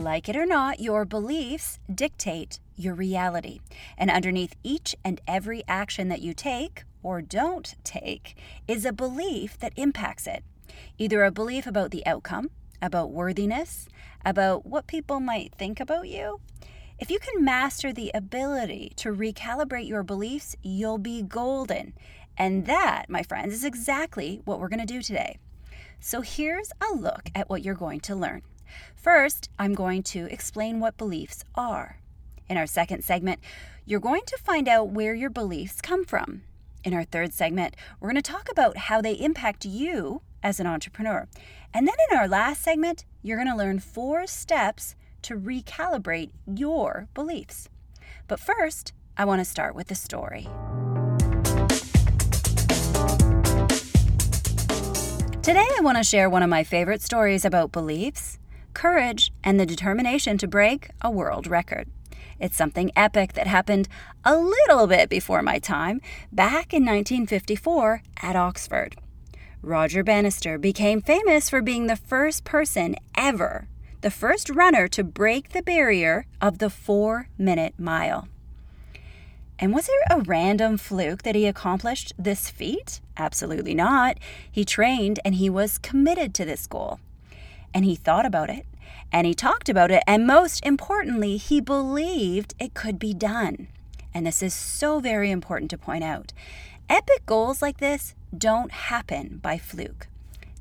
Like it or not, your beliefs dictate your reality. And underneath each and every action that you take or don't take is a belief that impacts it. Either a belief about the outcome, about worthiness, about what people might think about you. If you can master the ability to recalibrate your beliefs, you'll be golden. And that, my friends, is exactly what we're going to do today. So here's a look at what you're going to learn. First, I'm going to explain what beliefs are. In our second segment, you're going to find out where your beliefs come from. In our third segment, we're going to talk about how they impact you as an entrepreneur. And then in our last segment, you're going to learn four steps to recalibrate your beliefs. But first, I want to start with a story. Today, I want to share one of my favorite stories about beliefs courage, and the determination to break a world record. It's something epic that happened a little bit before my time, back in 1954 at Oxford. Roger Bannister became famous for being the first person ever, the first runner to break the barrier of the four minute mile. And was it a random fluke that he accomplished this feat? Absolutely not. He trained and he was committed to this goal and he thought about it and he talked about it. And most importantly, he believed it could be done. And this is so very important to point out. Epic goals like this don't happen by fluke.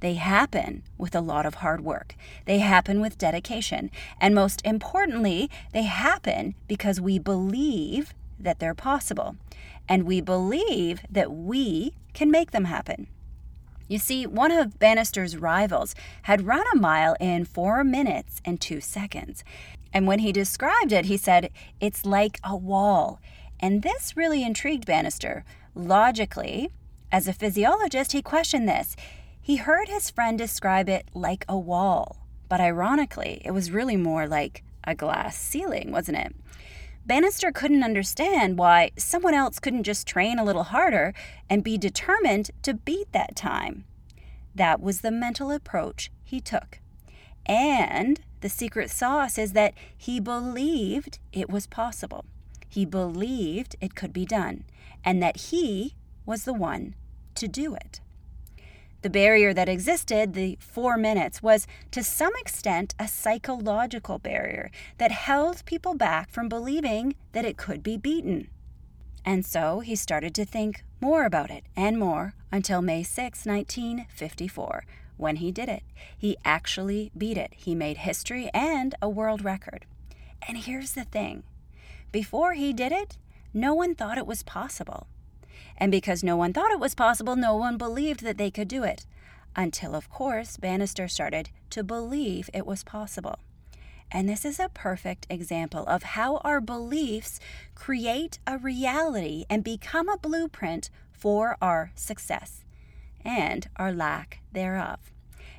They happen with a lot of hard work. They happen with dedication. And most importantly, they happen because we believe that they're possible. And we believe that we can make them happen. You see, one of Bannister's rivals had run a mile in four minutes and two seconds. And when he described it, he said, It's like a wall. And this really intrigued Bannister. Logically, as a physiologist, he questioned this. He heard his friend describe it like a wall, but ironically, it was really more like a glass ceiling, wasn't it? Bannister couldn't understand why someone else couldn't just train a little harder and be determined to beat that time. That was the mental approach he took. And the secret sauce is that he believed it was possible. He believed it could be done, and that he was the one to do it. The barrier that existed, the four minutes, was to some extent a psychological barrier that held people back from believing that it could be beaten. And so he started to think more about it and more until May 6, 1954, when he did it. He actually beat it. He made history and a world record. And here's the thing before he did it, no one thought it was possible. And because no one thought it was possible, no one believed that they could do it. Until, of course, Bannister started to believe it was possible. And this is a perfect example of how our beliefs create a reality and become a blueprint for our success and our lack thereof.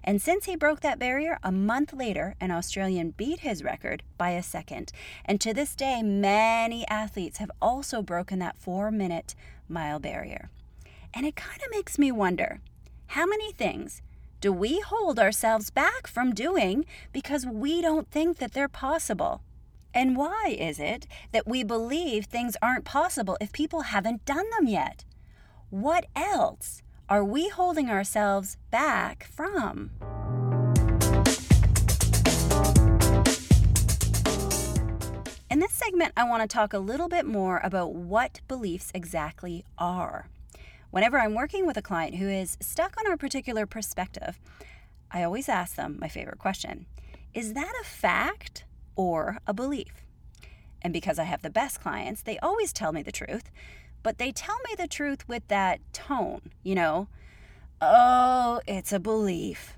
And since he broke that barrier, a month later, an Australian beat his record by a second. And to this day, many athletes have also broken that four minute mile barrier. And it kind of makes me wonder how many things do we hold ourselves back from doing because we don't think that they're possible? And why is it that we believe things aren't possible if people haven't done them yet? What else are we holding ourselves back from? Segment, I want to talk a little bit more about what beliefs exactly are. Whenever I'm working with a client who is stuck on a particular perspective, I always ask them my favorite question Is that a fact or a belief? And because I have the best clients, they always tell me the truth, but they tell me the truth with that tone, you know, oh, it's a belief.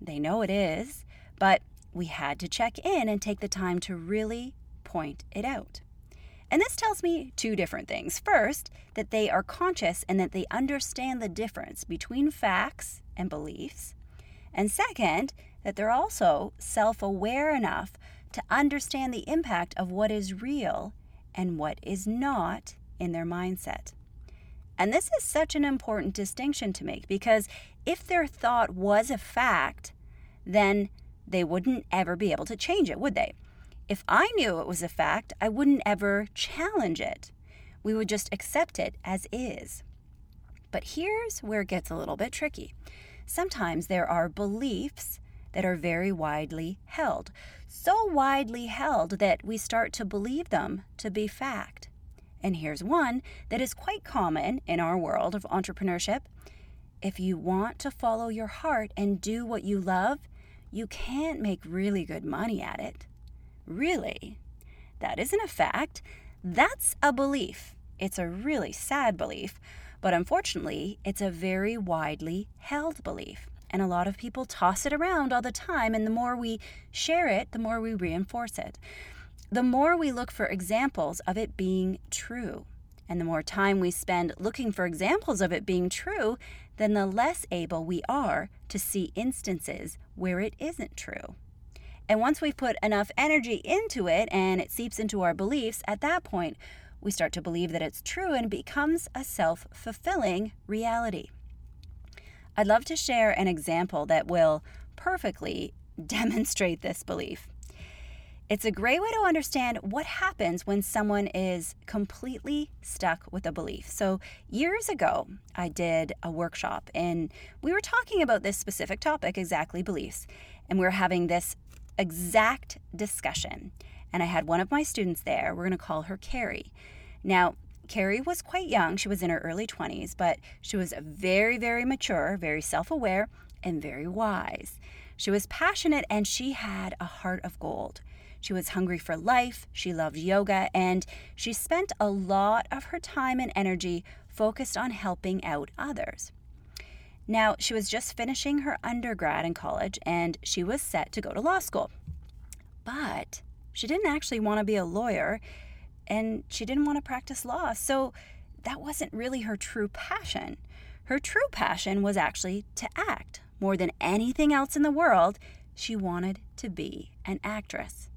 They know it is, but we had to check in and take the time to really point it out. And this tells me two different things. First, that they are conscious and that they understand the difference between facts and beliefs. And second, that they're also self aware enough to understand the impact of what is real and what is not in their mindset. And this is such an important distinction to make because if their thought was a fact, then they wouldn't ever be able to change it, would they? If I knew it was a fact, I wouldn't ever challenge it. We would just accept it as is. But here's where it gets a little bit tricky. Sometimes there are beliefs that are very widely held, so widely held that we start to believe them to be fact. And here's one that is quite common in our world of entrepreneurship. If you want to follow your heart and do what you love, you can't make really good money at it. Really? That isn't a fact. That's a belief. It's a really sad belief, but unfortunately, it's a very widely held belief. And a lot of people toss it around all the time, and the more we share it, the more we reinforce it. The more we look for examples of it being true. And the more time we spend looking for examples of it being true, then the less able we are to see instances where it isn't true. And once we've put enough energy into it and it seeps into our beliefs, at that point, we start to believe that it's true and becomes a self fulfilling reality. I'd love to share an example that will perfectly demonstrate this belief. It's a great way to understand what happens when someone is completely stuck with a belief. So, years ago, I did a workshop and we were talking about this specific topic, exactly beliefs. And we were having this exact discussion. And I had one of my students there. We're going to call her Carrie. Now, Carrie was quite young. She was in her early 20s, but she was very, very mature, very self aware, and very wise. She was passionate and she had a heart of gold. She was hungry for life, she loved yoga, and she spent a lot of her time and energy focused on helping out others. Now, she was just finishing her undergrad in college and she was set to go to law school. But she didn't actually want to be a lawyer and she didn't want to practice law. So that wasn't really her true passion. Her true passion was actually to act. More than anything else in the world, she wanted to be an actress.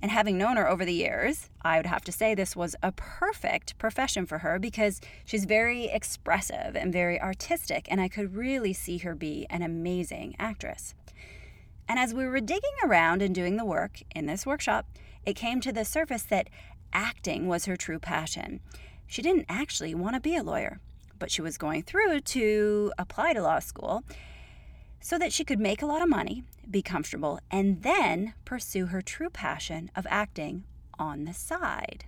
And having known her over the years, I would have to say this was a perfect profession for her because she's very expressive and very artistic, and I could really see her be an amazing actress. And as we were digging around and doing the work in this workshop, it came to the surface that acting was her true passion. She didn't actually want to be a lawyer, but she was going through to apply to law school so that she could make a lot of money, be comfortable, and then pursue her true passion of acting on the side.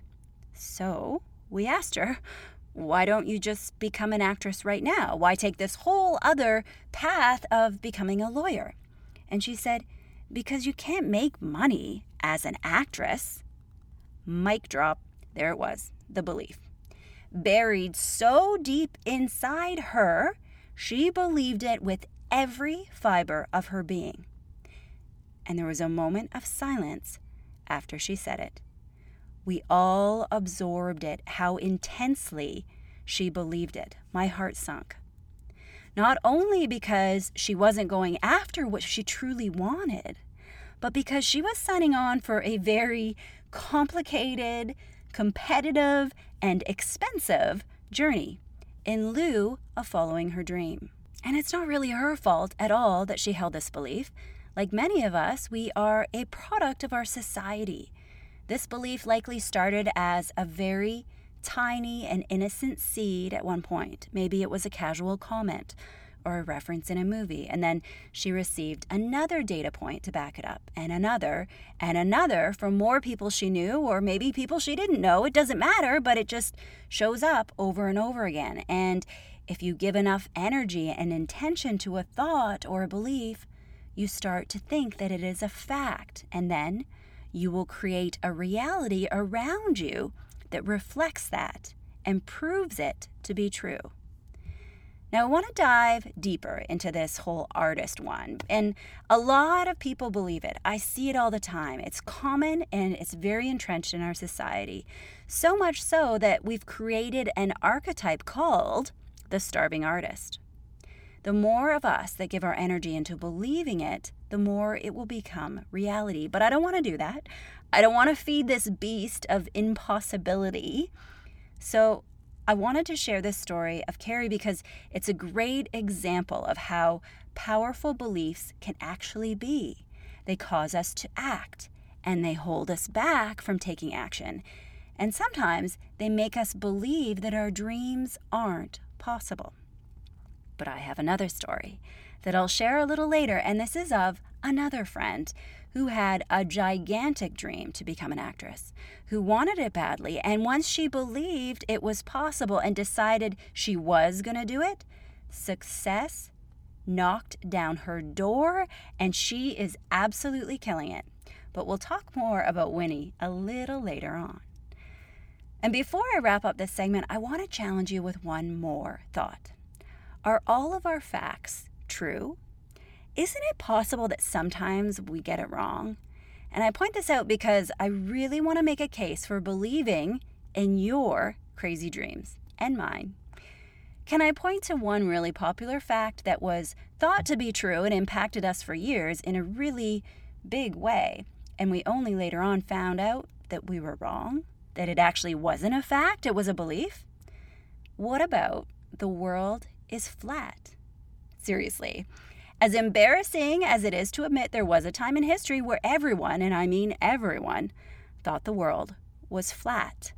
So we asked her, why don't you just become an actress right now? Why take this whole other path of becoming a lawyer? And she said, because you can't make money as an actress. Mic drop, there it was, the belief. Buried so deep inside her, she believed it with every fiber of her being. And there was a moment of silence after she said it. We all absorbed it, how intensely she believed it. My heart sunk. Not only because she wasn't going after what she truly wanted, but because she was signing on for a very complicated, competitive, and expensive journey in lieu of following her dream. And it's not really her fault at all that she held this belief. Like many of us, we are a product of our society. This belief likely started as a very tiny and innocent seed at one point. Maybe it was a casual comment or a reference in a movie. And then she received another data point to back it up, and another, and another from more people she knew, or maybe people she didn't know. It doesn't matter, but it just shows up over and over again. And if you give enough energy and intention to a thought or a belief, you start to think that it is a fact, and then you will create a reality around you that reflects that and proves it to be true. Now, I want to dive deeper into this whole artist one. And a lot of people believe it. I see it all the time. It's common and it's very entrenched in our society. So much so that we've created an archetype called the starving artist. The more of us that give our energy into believing it, the more it will become reality. But I don't want to do that. I don't want to feed this beast of impossibility. So I wanted to share this story of Carrie because it's a great example of how powerful beliefs can actually be. They cause us to act and they hold us back from taking action. And sometimes they make us believe that our dreams aren't possible. But I have another story that I'll share a little later, and this is of another friend who had a gigantic dream to become an actress, who wanted it badly, and once she believed it was possible and decided she was going to do it, success knocked down her door, and she is absolutely killing it. But we'll talk more about Winnie a little later on. And before I wrap up this segment, I want to challenge you with one more thought. Are all of our facts true? Isn't it possible that sometimes we get it wrong? And I point this out because I really want to make a case for believing in your crazy dreams and mine. Can I point to one really popular fact that was thought to be true and impacted us for years in a really big way, and we only later on found out that we were wrong? That it actually wasn't a fact, it was a belief? What about the world is flat? Seriously. As embarrassing as it is to admit, there was a time in history where everyone, and I mean everyone, thought the world was flat.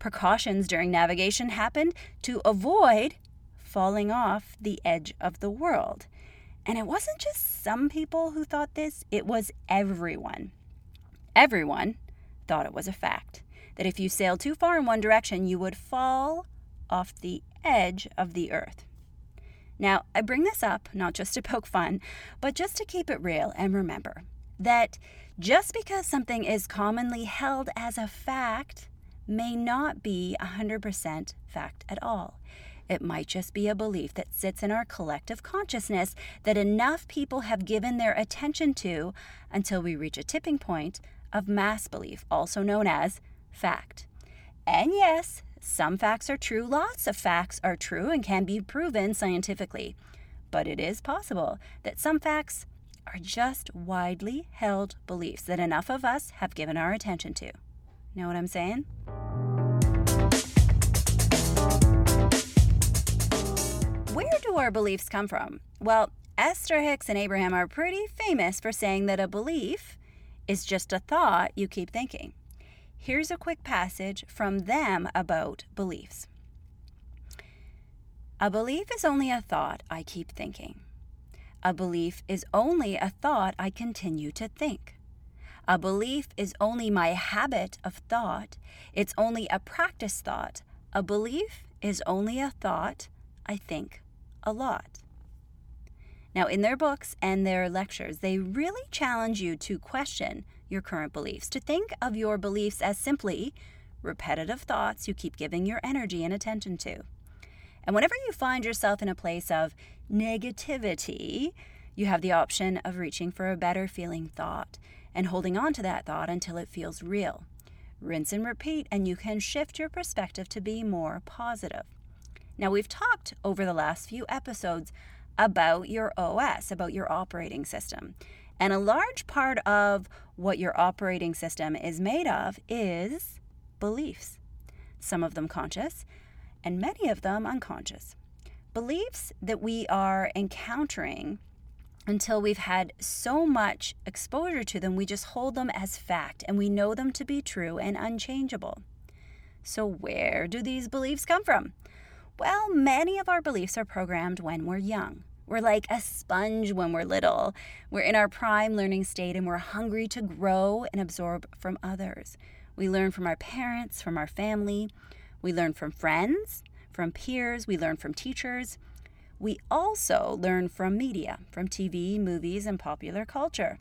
Precautions during navigation happened to avoid falling off the edge of the world. And it wasn't just some people who thought this, it was everyone. Everyone thought it was a fact that if you sailed too far in one direction, you would fall off the edge of the earth. Now, I bring this up not just to poke fun, but just to keep it real and remember that just because something is commonly held as a fact may not be 100% fact at all. It might just be a belief that sits in our collective consciousness that enough people have given their attention to until we reach a tipping point of mass belief, also known as fact. And yes, some facts are true, lots of facts are true and can be proven scientifically. But it is possible that some facts are just widely held beliefs that enough of us have given our attention to. Know what I'm saying? Where do our beliefs come from? Well, Esther Hicks and Abraham are pretty famous for saying that a belief is just a thought you keep thinking. Here's a quick passage from them about beliefs. A belief is only a thought I keep thinking. A belief is only a thought I continue to think. A belief is only my habit of thought. It's only a practice thought. A belief is only a thought I think a lot. Now, in their books and their lectures, they really challenge you to question your current beliefs, to think of your beliefs as simply repetitive thoughts you keep giving your energy and attention to. And whenever you find yourself in a place of negativity, you have the option of reaching for a better feeling thought and holding on to that thought until it feels real. Rinse and repeat, and you can shift your perspective to be more positive. Now, we've talked over the last few episodes about your OS, about your operating system. And a large part of what your operating system is made of is beliefs, some of them conscious, and many of them unconscious. Beliefs that we are encountering until we've had so much exposure to them, we just hold them as fact and we know them to be true and unchangeable. So, where do these beliefs come from? Well, many of our beliefs are programmed when we're young. We're like a sponge when we're little. We're in our prime learning state and we're hungry to grow and absorb from others. We learn from our parents, from our family. We learn from friends, from peers. We learn from teachers. We also learn from media, from TV, movies, and popular culture.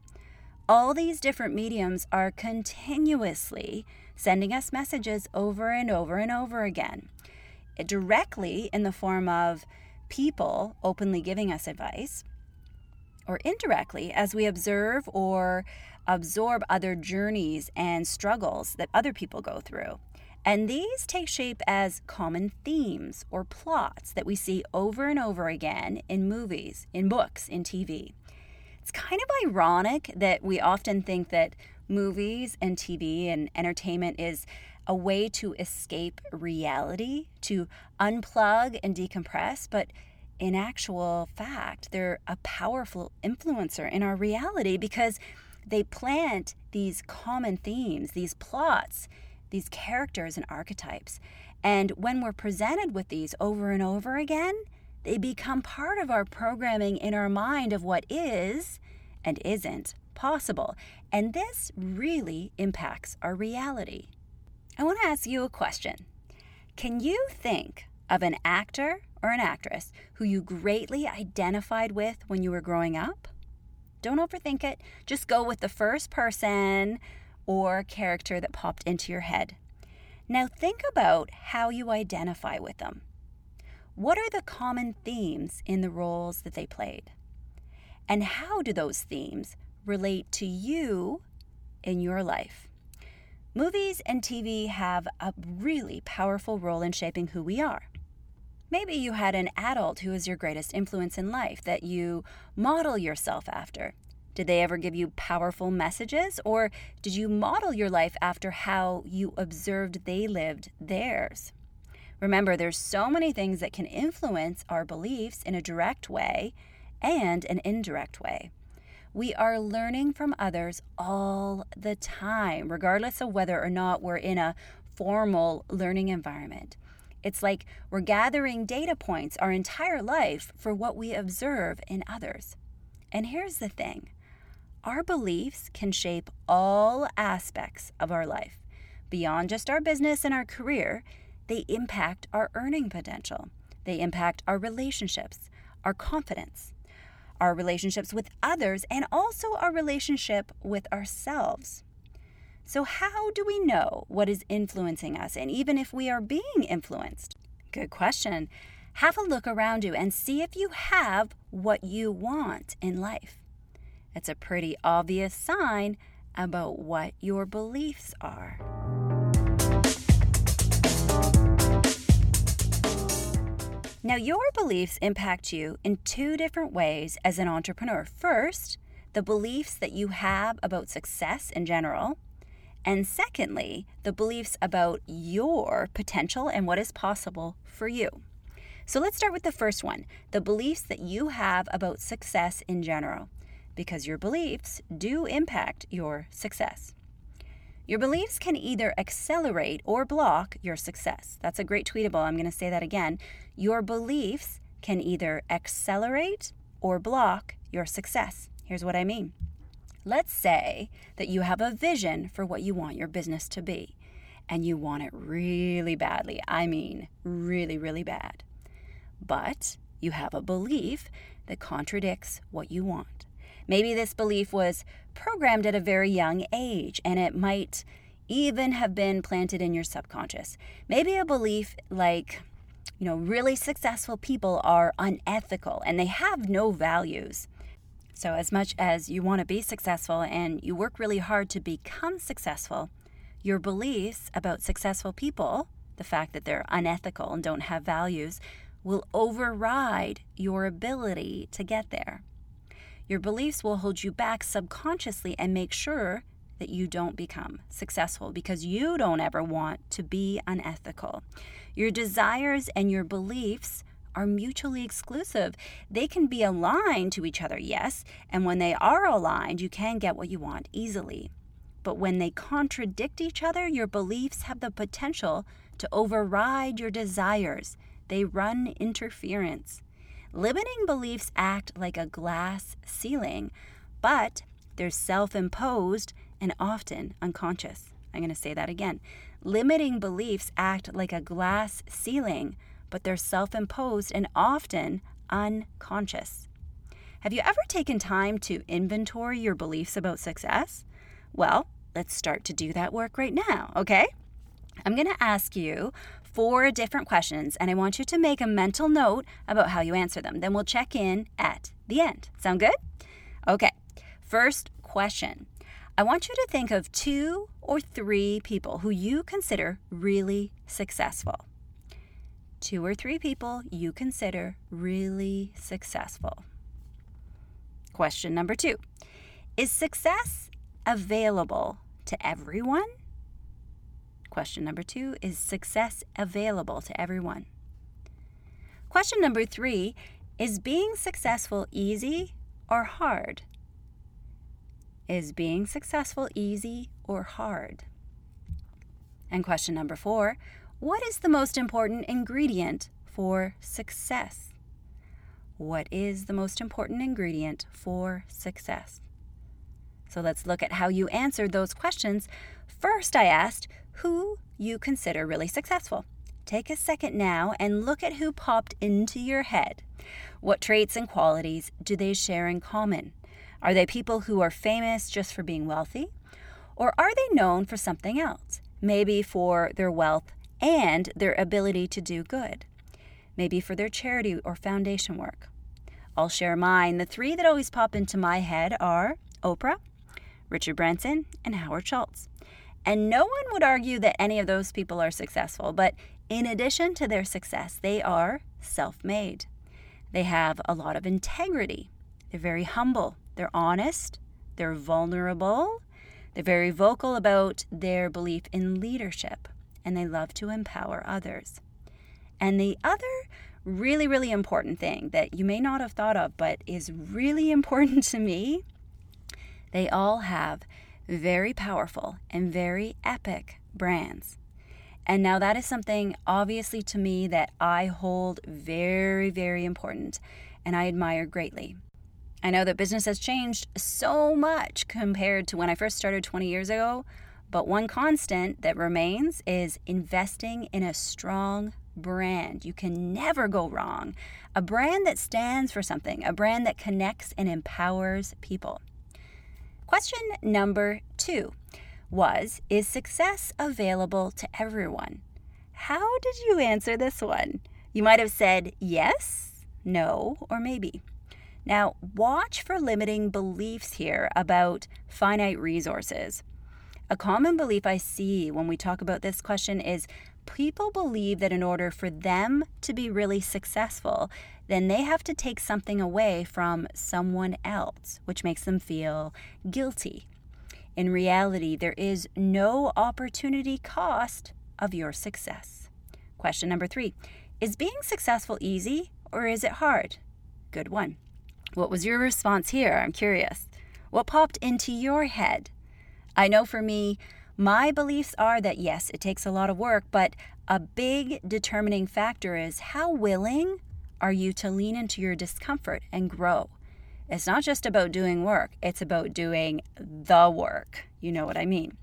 All these different mediums are continuously sending us messages over and over and over again, directly in the form of people openly giving us advice, or indirectly as we observe or absorb other journeys and struggles that other people go through. And these take shape as common themes or plots that we see over and over again in movies, in books, in TV. It's kind of ironic that we often think that movies and TV and entertainment is a way to escape reality, to unplug and decompress, but in actual fact, they're a powerful influencer in our reality because they plant these common themes, these plots, these characters and archetypes. And when we're presented with these over and over again, they become part of our programming in our mind of what is and isn't possible. And this really impacts our reality. I want to ask you a question. Can you think of an actor or an actress who you greatly identified with when you were growing up? Don't overthink it. Just go with the first person or character that popped into your head. Now think about how you identify with them. What are the common themes in the roles that they played? And how do those themes relate to you in your life? Movies and TV have a really powerful role in shaping who we are. Maybe you had an adult who was your greatest influence in life that you model yourself after. Did they ever give you powerful messages, or did you model your life after how you observed they lived theirs? Remember, there's so many things that can influence our beliefs in a direct way and an indirect way. We are learning from others all the time, regardless of whether or not we're in a formal learning environment. It's like we're gathering data points our entire life for what we observe in others. And here's the thing our beliefs can shape all aspects of our life. Beyond just our business and our career, they impact our earning potential. They impact our relationships, our confidence, our relationships with others, and also our relationship with ourselves. So, how do we know what is influencing us, and even if we are being influenced? Good question. Have a look around you and see if you have what you want in life. It's a pretty obvious sign about what your beliefs are. Now, your beliefs impact you in two different ways as an entrepreneur. First, the beliefs that you have about success in general. And secondly, the beliefs about your potential and what is possible for you. So let's start with the first one the beliefs that you have about success in general because your beliefs do impact your success. Your beliefs can either accelerate or block your success. That's a great tweetable. I'm going to say that again. Your beliefs can either accelerate or block your success. Here's what I mean. Let's say that you have a vision for what you want your business to be, and you want it really badly. I mean, really, really bad. But you have a belief that contradicts what you want. Maybe this belief was programmed at a very young age and it might even have been planted in your subconscious. Maybe a belief like, you know, really successful people are unethical and they have no values. So, as much as you want to be successful and you work really hard to become successful, your beliefs about successful people, the fact that they're unethical and don't have values, will override your ability to get there. Your beliefs will hold you back subconsciously and make sure that you don't become successful because you don't ever want to be unethical. Your desires and your beliefs are mutually exclusive. They can be aligned to each other, yes, and when they are aligned, you can get what you want easily. But when they contradict each other, your beliefs have the potential to override your desires. They run interference. Limiting beliefs act like a glass ceiling, but they're self imposed and often unconscious. I'm going to say that again. Limiting beliefs act like a glass ceiling, but they're self imposed and often unconscious. Have you ever taken time to inventory your beliefs about success? Well, let's start to do that work right now, okay? I'm going to ask you four different questions, and I want you to make a mental note about how you answer them. Then we'll check in at the end. Sound good? Okay, first question. I want you to think of two or three people who you consider really successful. Two or three people you consider really successful. Question number two Is success available to everyone? Question number two Is success available to everyone? Question number three Is being successful easy or hard? Is being successful easy or hard? And question number four What is the most important ingredient for success? What is the most important ingredient for success? So let's look at how you answered those questions. First, I asked who you consider really successful. Take a second now and look at who popped into your head. What traits and qualities do they share in common? Are they people who are famous just for being wealthy? Or are they known for something else? Maybe for their wealth and their ability to do good. Maybe for their charity or foundation work. I'll share mine. The three that always pop into my head are Oprah, Richard Branson, and Howard Schultz. And no one would argue that any of those people are successful, but in addition to their success, they are self made. They have a lot of integrity. They're very humble. They're honest. They're vulnerable. They're very vocal about their belief in leadership. And they love to empower others. And the other really, really important thing that you may not have thought of, but is really important to me they all have very powerful and very epic brands. And now that is something obviously to me that I hold very, very important and I admire greatly. I know that business has changed so much compared to when I first started 20 years ago, but one constant that remains is investing in a strong brand. You can never go wrong. A brand that stands for something, a brand that connects and empowers people. Question number two was Is success available to everyone? How did you answer this one? You might have said yes, no, or maybe. Now, watch for limiting beliefs here about finite resources. A common belief I see when we talk about this question is people believe that in order for them to be really successful, then they have to take something away from someone else, which makes them feel guilty. In reality, there is no opportunity cost of your success. Question number three Is being successful easy or is it hard? Good one. What was your response here? I'm curious. What popped into your head? I know for me, my beliefs are that yes, it takes a lot of work, but a big determining factor is how willing are you to lean into your discomfort and grow? It's not just about doing work, it's about doing the work. You know what I mean.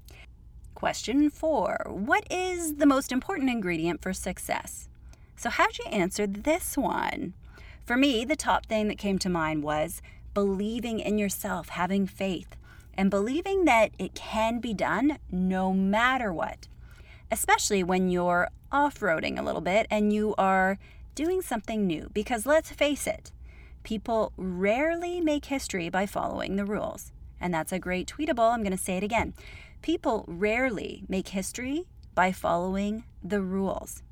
Question four What is the most important ingredient for success? So, how'd you answer this one? For me, the top thing that came to mind was believing in yourself, having faith, and believing that it can be done no matter what, especially when you're off roading a little bit and you are doing something new because let's face it, people rarely make history by following the rules. And that's a great tweetable. I'm going to say it again. People rarely make history by following the rules.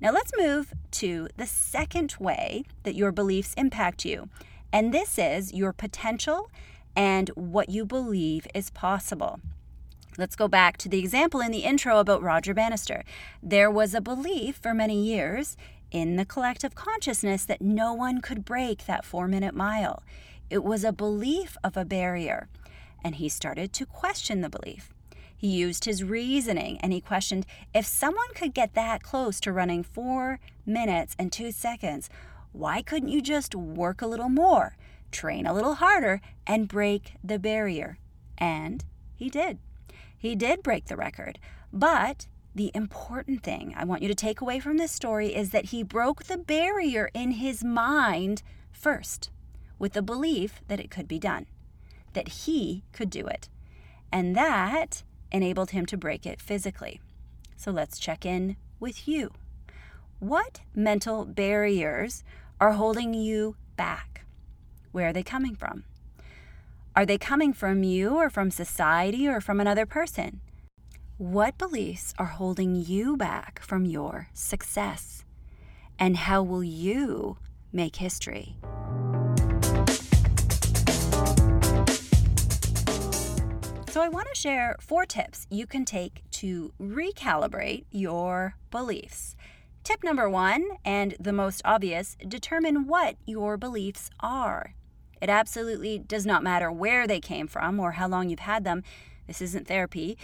Now let's move to the second way that your beliefs impact you. And this is your potential and what you believe is possible. Let's go back to the example in the intro about Roger Bannister. There was a belief for many years in the collective consciousness that no one could break that four minute mile. It was a belief of a barrier. And he started to question the belief. He used his reasoning and he questioned if someone could get that close to running four minutes and two seconds, why couldn't you just work a little more, train a little harder, and break the barrier? And he did. He did break the record. But the important thing I want you to take away from this story is that he broke the barrier in his mind first with the belief that it could be done, that he could do it. And that enabled him to break it physically. So let's check in with you. What mental barriers are holding you back? Where are they coming from? Are they coming from you or from society or from another person? What beliefs are holding you back from your success? And how will you make history? So, I want to share four tips you can take to recalibrate your beliefs. Tip number one, and the most obvious, determine what your beliefs are. It absolutely does not matter where they came from or how long you've had them. This isn't therapy.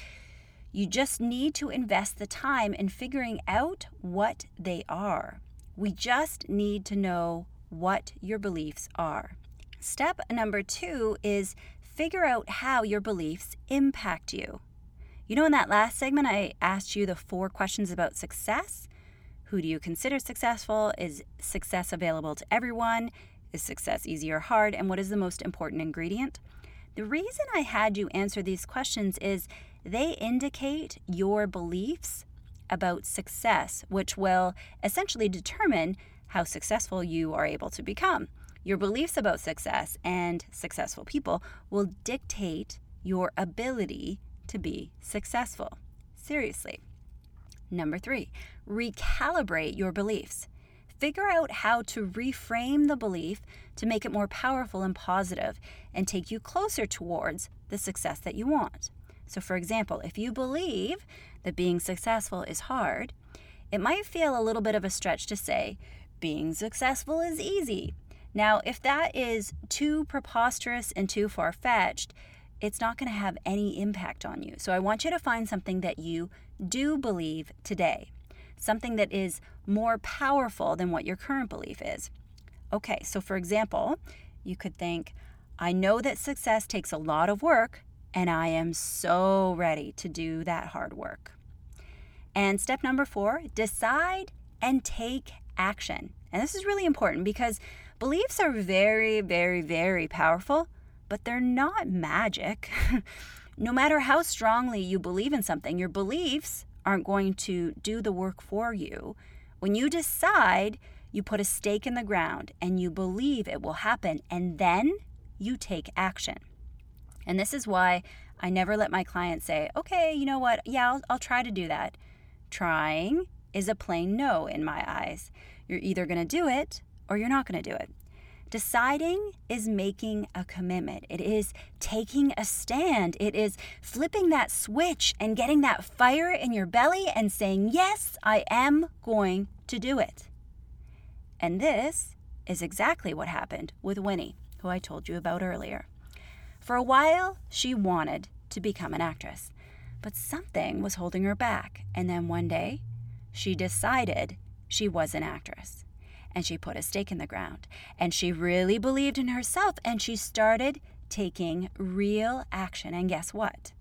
You just need to invest the time in figuring out what they are. We just need to know what your beliefs are. Step number two is figure out how your beliefs impact you. You know, in that last segment, I asked you the four questions about success. Who do you consider successful? Is success available to everyone? Is success easy or hard? And what is the most important ingredient? The reason I had you answer these questions is they indicate your beliefs about success, which will essentially determine how successful you are able to become. Your beliefs about success and successful people will dictate your ability to be successful. Seriously. Number three, recalibrate your beliefs. Figure out how to reframe the belief to make it more powerful and positive and take you closer towards the success that you want. So, for example, if you believe that being successful is hard, it might feel a little bit of a stretch to say, being successful is easy. Now, if that is too preposterous and too far fetched, it's not going to have any impact on you. So I want you to find something that you do believe today, something that is more powerful than what your current belief is. Okay, so for example, you could think, I know that success takes a lot of work, and I am so ready to do that hard work. And step number four, decide and take action. And this is really important because Beliefs are very, very, very powerful, but they're not magic. no matter how strongly you believe in something, your beliefs aren't going to do the work for you. When you decide, you put a stake in the ground and you believe it will happen, and then you take action. And this is why I never let my clients say, okay, you know what? Yeah, I'll, I'll try to do that. Trying is a plain no in my eyes. You're either going to do it or you're not going to do it. Deciding is making a commitment. It is taking a stand. It is flipping that switch and getting that fire in your belly and saying, Yes, I am going to do it. And this is exactly what happened with Winnie, who I told you about earlier. For a while, she wanted to become an actress, but something was holding her back. And then one day, she decided she was an actress and she put a stake in the ground. And she really believed in herself and she started taking real action. And guess what?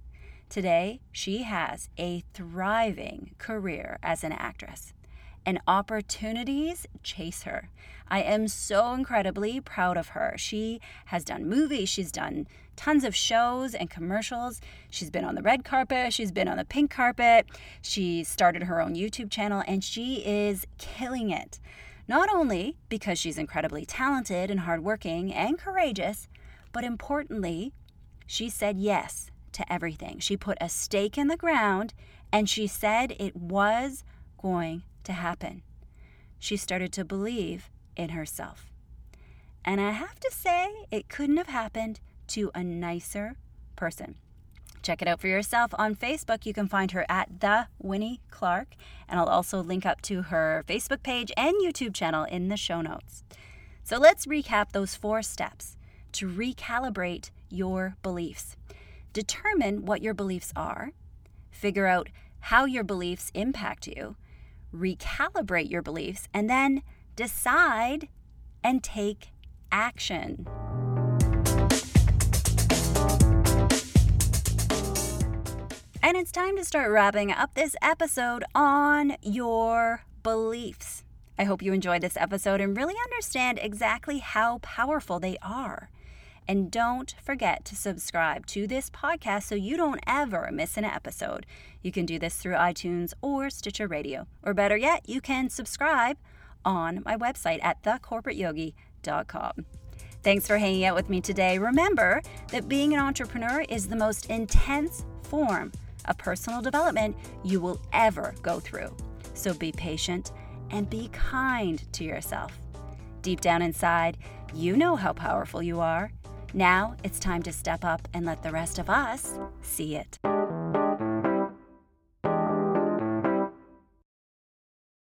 Today, she has a thriving career as an actress, and opportunities chase her. I am so incredibly proud of her. She has done movies, she's done tons of shows and commercials. She's been on the red carpet, she's been on the pink carpet, she started her own YouTube channel, and she is killing it. Not only because she's incredibly talented and hardworking and courageous, but importantly, she said yes to everything. She put a stake in the ground and she said it was going to happen. She started to believe in herself. And I have to say, it couldn't have happened to a nicer person. Check it out for yourself on Facebook. You can find her at the Winnie Clark, and I'll also link up to her Facebook page and YouTube channel in the show notes. So let's recap those four steps to recalibrate your beliefs. Determine what your beliefs are, figure out how your beliefs impact you, recalibrate your beliefs, and then decide and take action. And it's time to start wrapping up this episode on your beliefs. I hope you enjoyed this episode and really understand exactly how powerful they are. And don't forget to subscribe to this podcast so you don't ever miss an episode. You can do this through iTunes or Stitcher Radio. Or better yet, you can subscribe on my website at thecorporateyogi.com. Thanks for hanging out with me today. Remember that being an entrepreneur is the most intense form of personal development you will ever go through. So be patient and be kind to yourself. Deep down inside, you know how powerful you are. Now it's time to step up and let the rest of us see it.